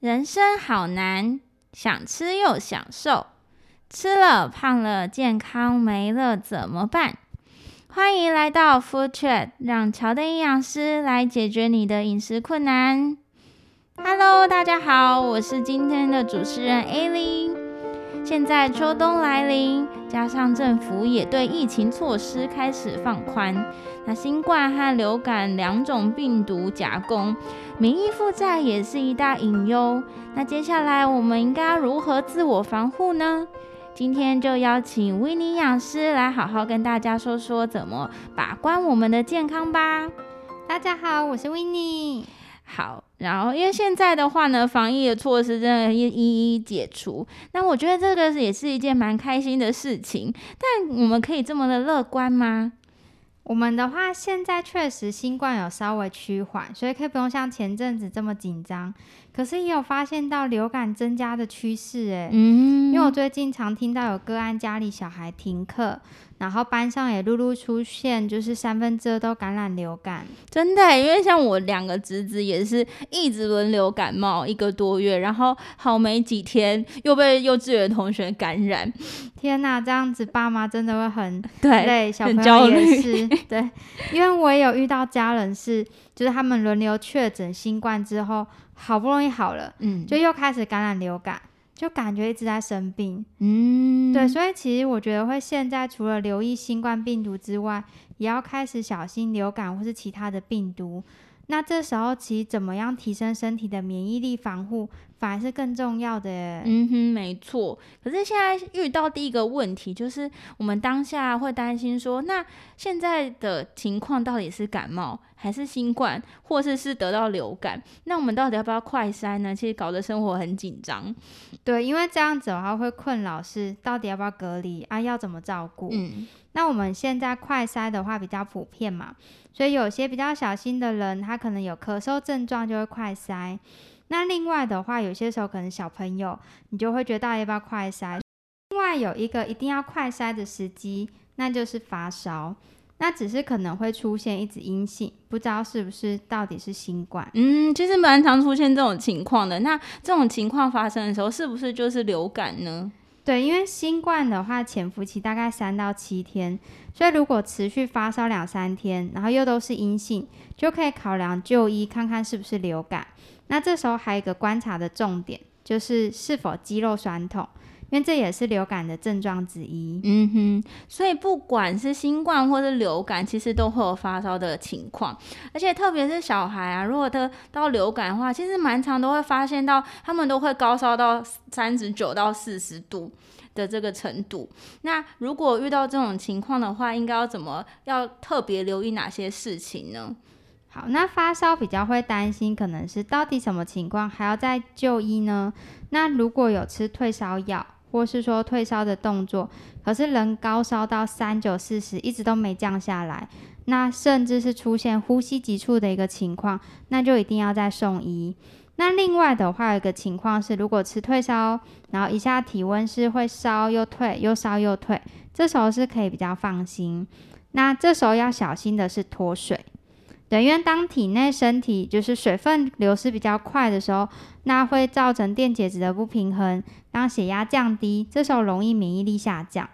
人生好难，想吃又想瘦，吃了胖了，健康没了怎么办？欢迎来到 Food Chat，让乔的营养师来解决你的饮食困难。Hello，大家好，我是今天的主持人 Ali。现在秋冬来临，加上政府也对疫情措施开始放宽。那新冠和流感两种病毒夹攻，免疫负债也是一大隐忧。那接下来我们应该如何自我防护呢？今天就邀请薇妮营养师来好好跟大家说说怎么把关我们的健康吧。大家好，我是维尼。好，然后因为现在的话呢，防疫的措施真的一一一解除，那我觉得这个也是一件蛮开心的事情。但我们可以这么的乐观吗？我们的话，现在确实新冠有稍微趋缓，所以可以不用像前阵子这么紧张。可是也有发现到流感增加的趋势，哎，嗯，因为我最近常听到有个案家里小孩停课。然后班上也陆陆出现，就是三分之二都感染流感，真的，因为像我两个侄子也是一直轮流感冒一个多月，然后好没几天又被幼稚园同学感染。天哪，这样子爸妈真的会很对累，小朋友也是对，因为我也有遇到家人是，就是他们轮流确诊新冠之后，好不容易好了，嗯，就又开始感染流感。就感觉一直在生病，嗯，对，所以其实我觉得会现在除了留意新冠病毒之外，也要开始小心流感或是其他的病毒。那这时候其实怎么样提升身体的免疫力防护，反而是更重要的。嗯哼，没错。可是现在遇到第一个问题，就是我们当下会担心说，那现在的情况到底是感冒，还是新冠，或是是得到流感？那我们到底要不要快筛呢？其实搞得生活很紧张。对，因为这样子的话会困扰是到底要不要隔离啊？要怎么照顾？嗯。那我们现在快筛的话比较普遍嘛，所以有些比较小心的人，他可能有咳嗽症状就会快筛。那另外的话，有些时候可能小朋友，你就会觉得要不要快筛。另外有一个一定要快筛的时机，那就是发烧。那只是可能会出现一直阴性，不知道是不是到底是新冠。嗯，其实蛮常出现这种情况的。那这种情况发生的时候，是不是就是流感呢？对，因为新冠的话，潜伏期大概三到七天，所以如果持续发烧两三天，然后又都是阴性，就可以考量就医，看看是不是流感。那这时候还有一个观察的重点，就是是否肌肉酸痛。因为这也是流感的症状之一。嗯哼，所以不管是新冠或是流感，其实都会有发烧的情况。而且特别是小孩啊，如果他到流感的话，其实蛮常都会发现到他们都会高烧到三十九到四十度的这个程度。那如果遇到这种情况的话，应该要怎么要特别留意哪些事情呢？好，那发烧比较会担心，可能是到底什么情况还要再就医呢？那如果有吃退烧药，或是说退烧的动作，可是人高烧到三九四十，一直都没降下来，那甚至是出现呼吸急促的一个情况，那就一定要再送医。那另外的话，有一个情况是，如果吃退烧，然后一下体温是会烧又退，又烧又退，这时候是可以比较放心。那这时候要小心的是脱水。对，因为当体内身体就是水分流失比较快的时候，那会造成电解质的不平衡，让血压降低，这时候容易免疫力下降。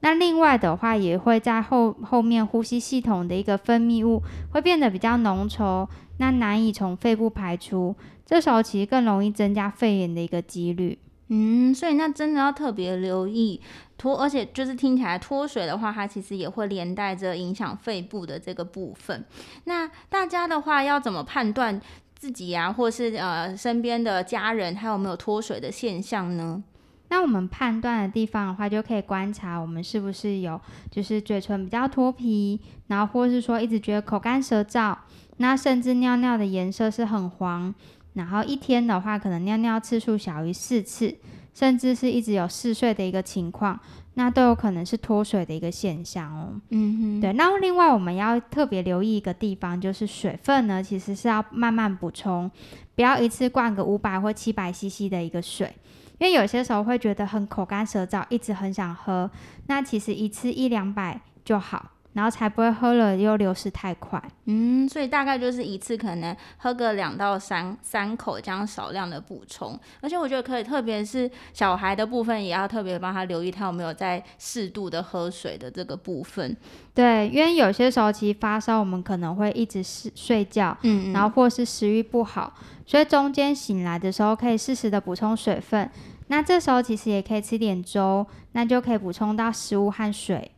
那另外的话，也会在后后面呼吸系统的一个分泌物会变得比较浓稠，那难以从肺部排出，这时候其实更容易增加肺炎的一个几率。嗯，所以那真的要特别留意脱，而且就是听起来脱水的话，它其实也会连带着影响肺部的这个部分。那大家的话要怎么判断自己呀、或是呃身边的家人还有没有脱水的现象呢？那我们判断的地方的话，就可以观察我们是不是有就是嘴唇比较脱皮，然后或是说一直觉得口干舌燥，那甚至尿尿的颜色是很黄。然后一天的话，可能尿尿次数小于四次，甚至是一直有嗜睡的一个情况，那都有可能是脱水的一个现象哦。嗯哼，对。那另外我们要特别留意一个地方，就是水分呢，其实是要慢慢补充，不要一次灌个五百或七百 CC 的一个水，因为有些时候会觉得很口干舌燥，一直很想喝，那其实一次一两百就好。然后才不会喝了又流失太快。嗯，所以大概就是一次可能喝个两到三三口这样少量的补充。而且我觉得可以，特别是小孩的部分，也要特别帮他留意他有没有在适度的喝水的这个部分。对，因为有些时候其实发烧，我们可能会一直睡睡觉，嗯，嗯，然后或是食欲不好，所以中间醒来的时候可以适时的补充水分。那这时候其实也可以吃点粥，那就可以补充到食物和水。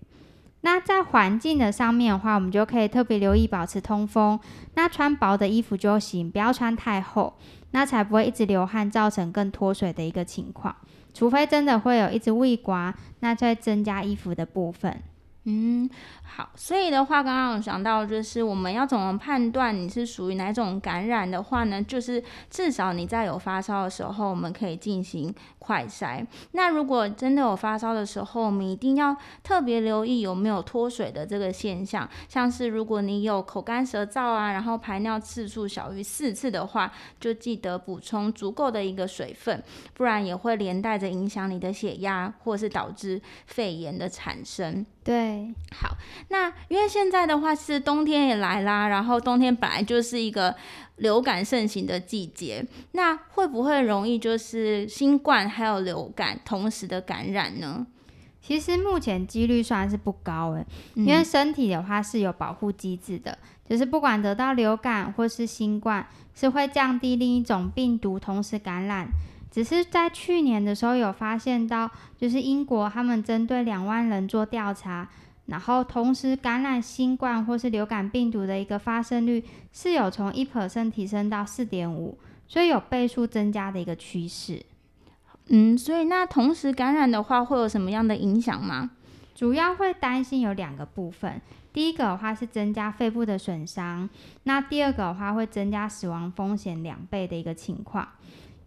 那在环境的上面的话，我们就可以特别留意保持通风。那穿薄的衣服就行，不要穿太厚，那才不会一直流汗，造成更脱水的一个情况。除非真的会有一直胃刮，那再增加衣服的部分。嗯，好，所以的话，刚刚有想到，就是我们要怎么判断你是属于哪种感染的话呢？就是至少你在有发烧的时候，我们可以进行快筛。那如果真的有发烧的时候，我们一定要特别留意有没有脱水的这个现象，像是如果你有口干舌燥啊，然后排尿次数小于四次的话，就记得补充足够的一个水分，不然也会连带着影响你的血压，或是导致肺炎的产生。对，好，那因为现在的话是冬天也来啦，然后冬天本来就是一个流感盛行的季节，那会不会容易就是新冠还有流感同时的感染呢？其实目前几率算是不高诶，因为身体的话是有保护机制的，就是不管得到流感或是新冠，是会降低另一种病毒同时感染。只是在去年的时候有发现到，就是英国他们针对两万人做调查，然后同时感染新冠或是流感病毒的一个发生率是有从一 percent 提升到四点五，所以有倍数增加的一个趋势。嗯，所以那同时感染的话会有什么样的影响吗？主要会担心有两个部分，第一个的话是增加肺部的损伤，那第二个的话会增加死亡风险两倍的一个情况。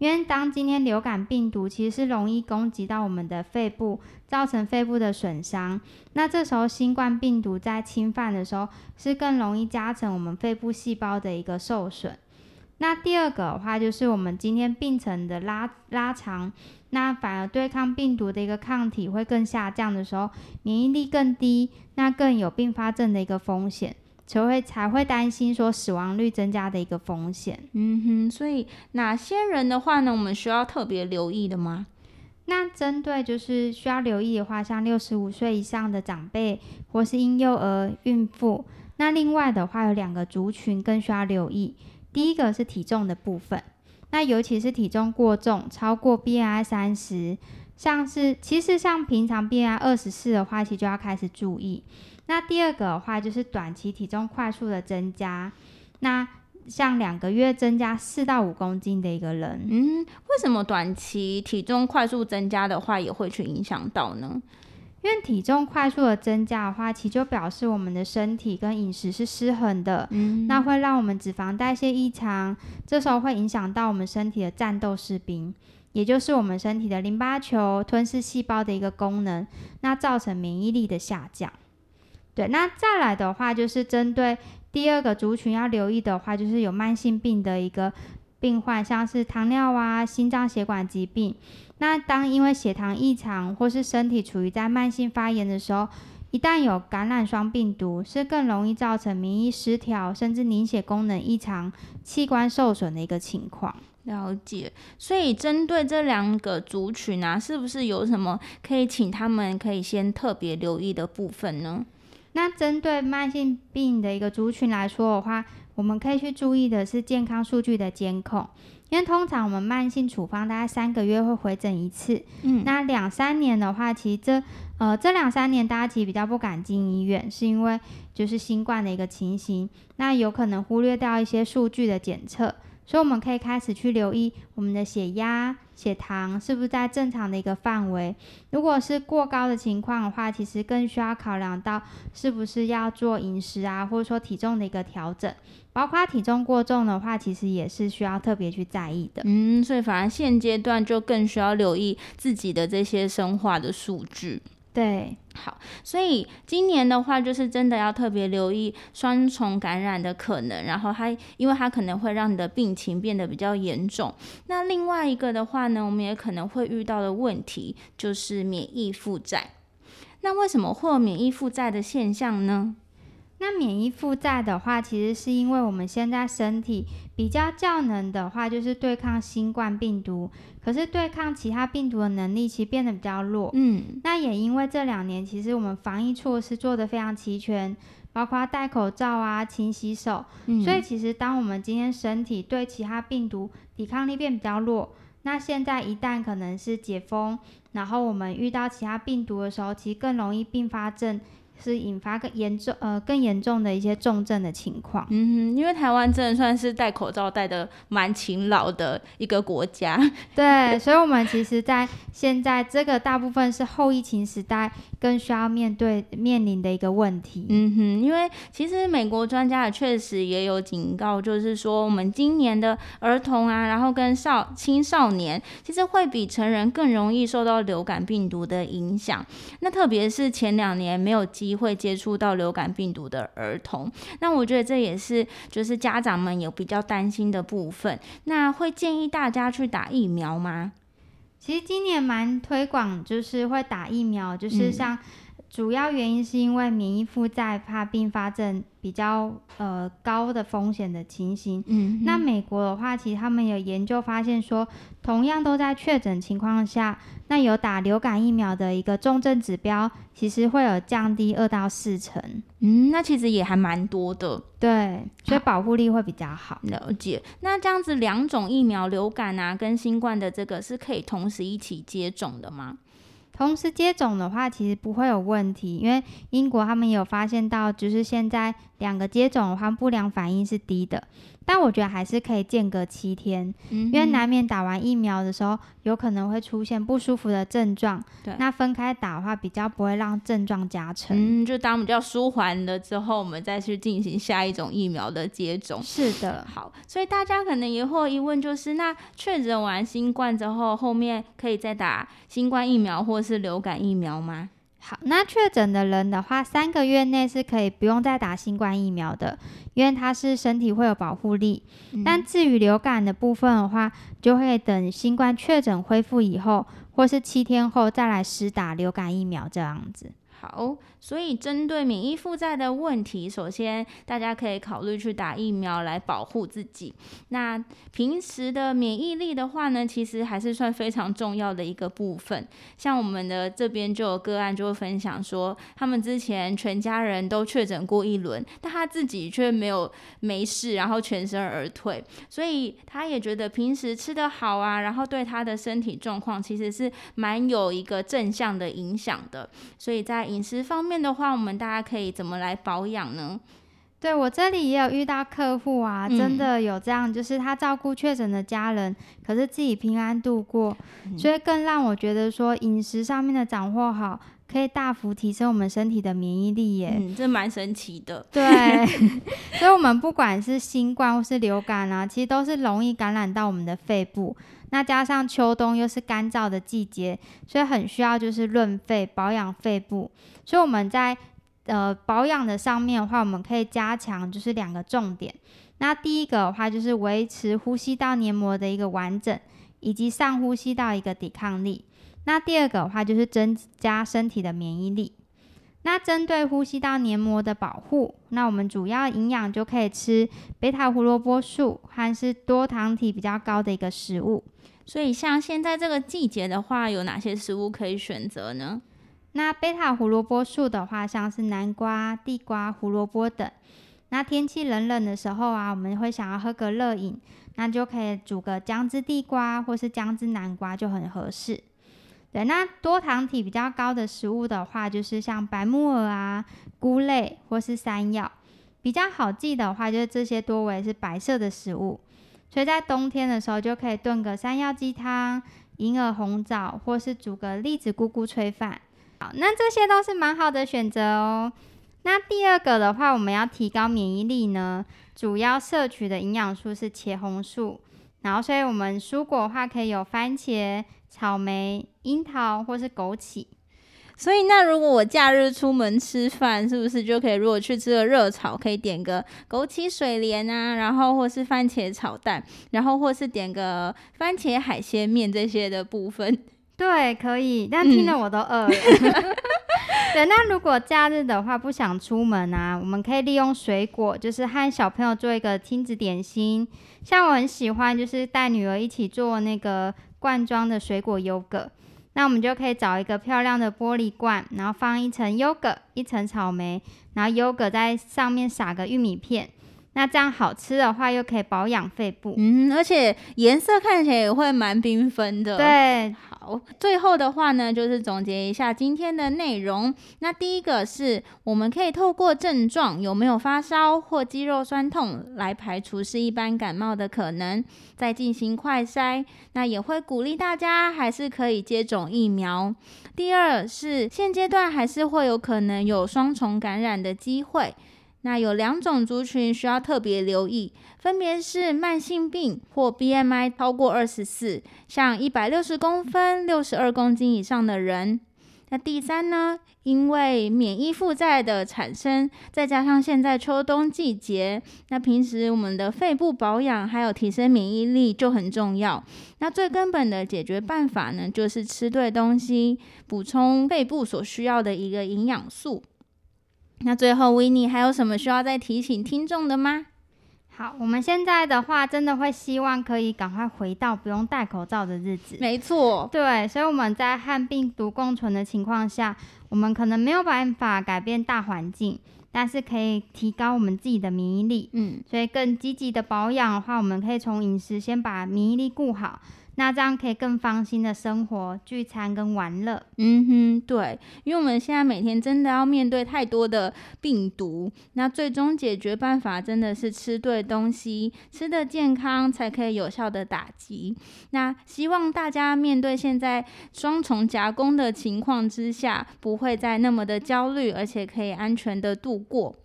因为当今天流感病毒其实是容易攻击到我们的肺部，造成肺部的损伤。那这时候新冠病毒在侵犯的时候，是更容易加成我们肺部细胞的一个受损。那第二个的话，就是我们今天病程的拉拉长，那反而对抗病毒的一个抗体会更下降的时候，免疫力更低，那更有并发症的一个风险。才会才会担心说死亡率增加的一个风险。嗯哼，所以哪些人的话呢，我们需要特别留意的吗？那针对就是需要留意的话，像六十五岁以上的长辈，或是婴幼儿、孕妇。那另外的话，有两个族群更需要留意。第一个是体重的部分，那尤其是体重过重，超过 BMI 三十，像是其实像平常 BMI 二十四的话，其实就要开始注意。那第二个的话就是短期体重快速的增加，那像两个月增加四到五公斤的一个人，嗯，为什么短期体重快速增加的话也会去影响到呢？因为体重快速的增加的话，其实就表示我们的身体跟饮食是失衡的，嗯，那会让我们脂肪代谢异常，这时候会影响到我们身体的战斗士兵，也就是我们身体的淋巴球吞噬细胞的一个功能，那造成免疫力的下降。对，那再来的话，就是针对第二个族群要留意的话，就是有慢性病的一个病患，像是糖尿啊、心脏血管疾病。那当因为血糖异常或是身体处于在慢性发炎的时候，一旦有感染双病毒，是更容易造成免疫失调，甚至凝血功能异常、器官受损的一个情况。了解，所以针对这两个族群啊，是不是有什么可以请他们可以先特别留意的部分呢？那针对慢性病的一个族群来说的话，我们可以去注意的是健康数据的监控，因为通常我们慢性处方大概三个月会回诊一次，嗯，那两三年的话，其实这呃这两三年大家其实比较不敢进医院，是因为就是新冠的一个情形，那有可能忽略掉一些数据的检测。所以我们可以开始去留意我们的血压、血糖是不是在正常的一个范围。如果是过高的情况的话，其实更需要考量到是不是要做饮食啊，或者说体重的一个调整。包括体重过重的话，其实也是需要特别去在意的。嗯，所以反而现阶段就更需要留意自己的这些生化的数据。对，好，所以今年的话，就是真的要特别留意双重感染的可能，然后它，因为它可能会让你的病情变得比较严重。那另外一个的话呢，我们也可能会遇到的问题就是免疫负债。那为什么会有免疫负债的现象呢？那免疫负债的话，其实是因为我们现在身体比较较能的话，就是对抗新冠病毒，可是对抗其他病毒的能力其实变得比较弱。嗯，那也因为这两年其实我们防疫措施做得非常齐全，包括戴口罩啊、勤洗手，嗯，所以其实当我们今天身体对其他病毒抵抗力变比较弱，那现在一旦可能是解封，然后我们遇到其他病毒的时候，其实更容易并发症。是引发更严重呃更严重的一些重症的情况。嗯哼，因为台湾真的算是戴口罩戴的蛮勤劳的一个国家。对，所以我们其实，在现在这个大部分是后疫情时代更需要面对面临的一个问题。嗯哼，因为其实美国专家也确实也有警告，就是说我们今年的儿童啊，然后跟少青少年，其实会比成人更容易受到流感病毒的影响。那特别是前两年没有机会接触到流感病毒的儿童，那我觉得这也是就是家长们有比较担心的部分。那会建议大家去打疫苗吗？其实今年蛮推广，就是会打疫苗，就是像主要原因是因为免疫负载，怕并发症。比较呃高的风险的情形，嗯，那美国的话，其实他们有研究发现说，同样都在确诊情况下，那有打流感疫苗的一个重症指标，其实会有降低二到四成。嗯，那其实也还蛮多的，对，所以保护力会比较好。了解。那这样子两种疫苗，流感啊跟新冠的这个是可以同时一起接种的吗？同时接种的话，其实不会有问题，因为英国他们有发现到，就是现在两个接种的话，不良反应是低的。但我觉得还是可以间隔七天，嗯，因为难免打完疫苗的时候，有可能会出现不舒服的症状。对，那分开打的话，比较不会让症状加成。嗯，就当比较舒缓了之后，我们再去进行下一种疫苗的接种。是的，好，所以大家可能也会疑问，就是那确诊完新冠之后，后面可以再打新冠疫苗或是流感疫苗吗？好，那确诊的人的话，三个月内是可以不用再打新冠疫苗的，因为它是身体会有保护力。嗯。但至于流感的部分的话，就会等新冠确诊恢复以后，或是七天后再来施打流感疫苗这样子。好，所以针对免疫负债的问题，首先大家可以考虑去打疫苗来保护自己。那平时的免疫力的话呢，其实还是算非常重要的一个部分。像我们的这边就有个案就会分享说，他们之前全家人都确诊过一轮，但他自己却没有没事，然后全身而退。所以他也觉得平时吃得好啊，然后对他的身体状况其实是蛮有一个正向的影响的。所以在饮食方面的话，我们大家可以怎么来保养呢？对，我这里也有遇到客户啊，嗯，真的有这样，就是他照顾确诊的家人，可是自己平安度过，嗯，所以更让我觉得说饮食上面的掌握好，可以大幅提升我们身体的免疫力耶。嗯，这蛮神奇的。对，所以我们不管是新冠或是流感啊，其实都是容易感染到我们的肺部。那加上秋冬又是干燥的季节，所以很需要就是润肺保养肺部。所以我们在呃保养的上面的话，我们可以加强就是两个重点。那第一个的话就是维持呼吸道黏膜的一个完整，以及上呼吸道一个抵抗力。那第二个的话就是增加身体的免疫力。那针对呼吸道黏膜的保护，那我们主要营养就可以吃贝塔胡萝卜素，还是多糖体比较高的一个食物。所以像现在这个季节的话，有哪些食物可以选择呢？那贝塔胡萝卜素的话，像是南瓜、地瓜、胡萝卜等。那天气冷冷的时候啊，我们会想要喝个热饮，那就可以煮个姜汁地瓜或是姜汁南瓜就很合适。对，那多糖体比较高的食物的话，就是像白木耳啊、菇类或是山药。比较好记的话，就是这些多为是白色的食物。所以在冬天的时候，就可以炖个山药鸡汤、银耳红枣，或是煮个栗子菇菇炊饭。好，那这些都是蛮好的选择哦。那第二个的话，我们要提高免疫力呢，主要摄取的营养素是茄红素。然后，所以我们蔬果的话，可以有番茄、草莓、樱桃或是枸杞。所以，那如果我假日出门吃饭，是不是就可以？如果去吃个热炒，可以点个枸杞水莲啊，然后或是番茄炒蛋，然后或是点个番茄海鲜面这些的部分。对，可以。但听得我都饿了。嗯 对，那如果假日的话不想出门啊，我们可以利用水果，就是和小朋友做一个亲子点心。像我很喜欢，就是带女儿一起做那个罐装的水果优格。那我们就可以找一个漂亮的玻璃罐，然后放一层优格，一层草莓，然后优格在上面撒个玉米片。那这样好吃的话，又可以保养肺部，嗯，而且颜色看起来也会蛮缤纷的。对，好，最后的话呢，就是总结一下今天的内容。那第一个是，我们可以透过症状有没有发烧或肌肉酸痛来排除是一般感冒的可能，再进行快筛。那也会鼓励大家还是可以接种疫苗。第二是，现阶段还是会有可能有双重感染的机会。那有两种族群需要特别留意，分别是慢性病或 BMI 超过二十四，像一百六十公分、六十二公斤以上的人。那第三呢，因为免疫负债的产生，再加上现在秋冬季节，那平时我们的肺部保养还有提升免疫力就很重要。那最根本的解决办法呢，就是吃对东西，补充肺部所需要的一个营养素。那最后，Winnie 还有什么需要再提醒听众的吗？好，我们现在的话，真的会希望可以赶快回到不用戴口罩的日子。没错，对，所以我们在和病毒共存的情况下，我们可能没有办法改变大环境，但是可以提高我们自己的免疫力。嗯，所以更积极的保养的话，我们可以从饮食先把免疫力顾好。那这样可以更放心的生活、聚餐跟玩乐。嗯哼，对，因为我们现在每天真的要面对太多的病毒，那最终解决办法真的是吃对东西，吃得健康才可以有效的打击。那希望大家面对现在双重夹攻的情况之下，不会再那么的焦虑，而且可以安全的度过。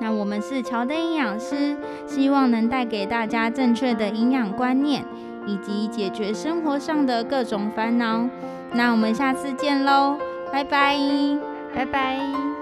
那我们是乔的营养师，希望能带给大家正确的营养观念，以及解决生活上的各种烦恼。那我们下次见喽，拜拜，拜拜。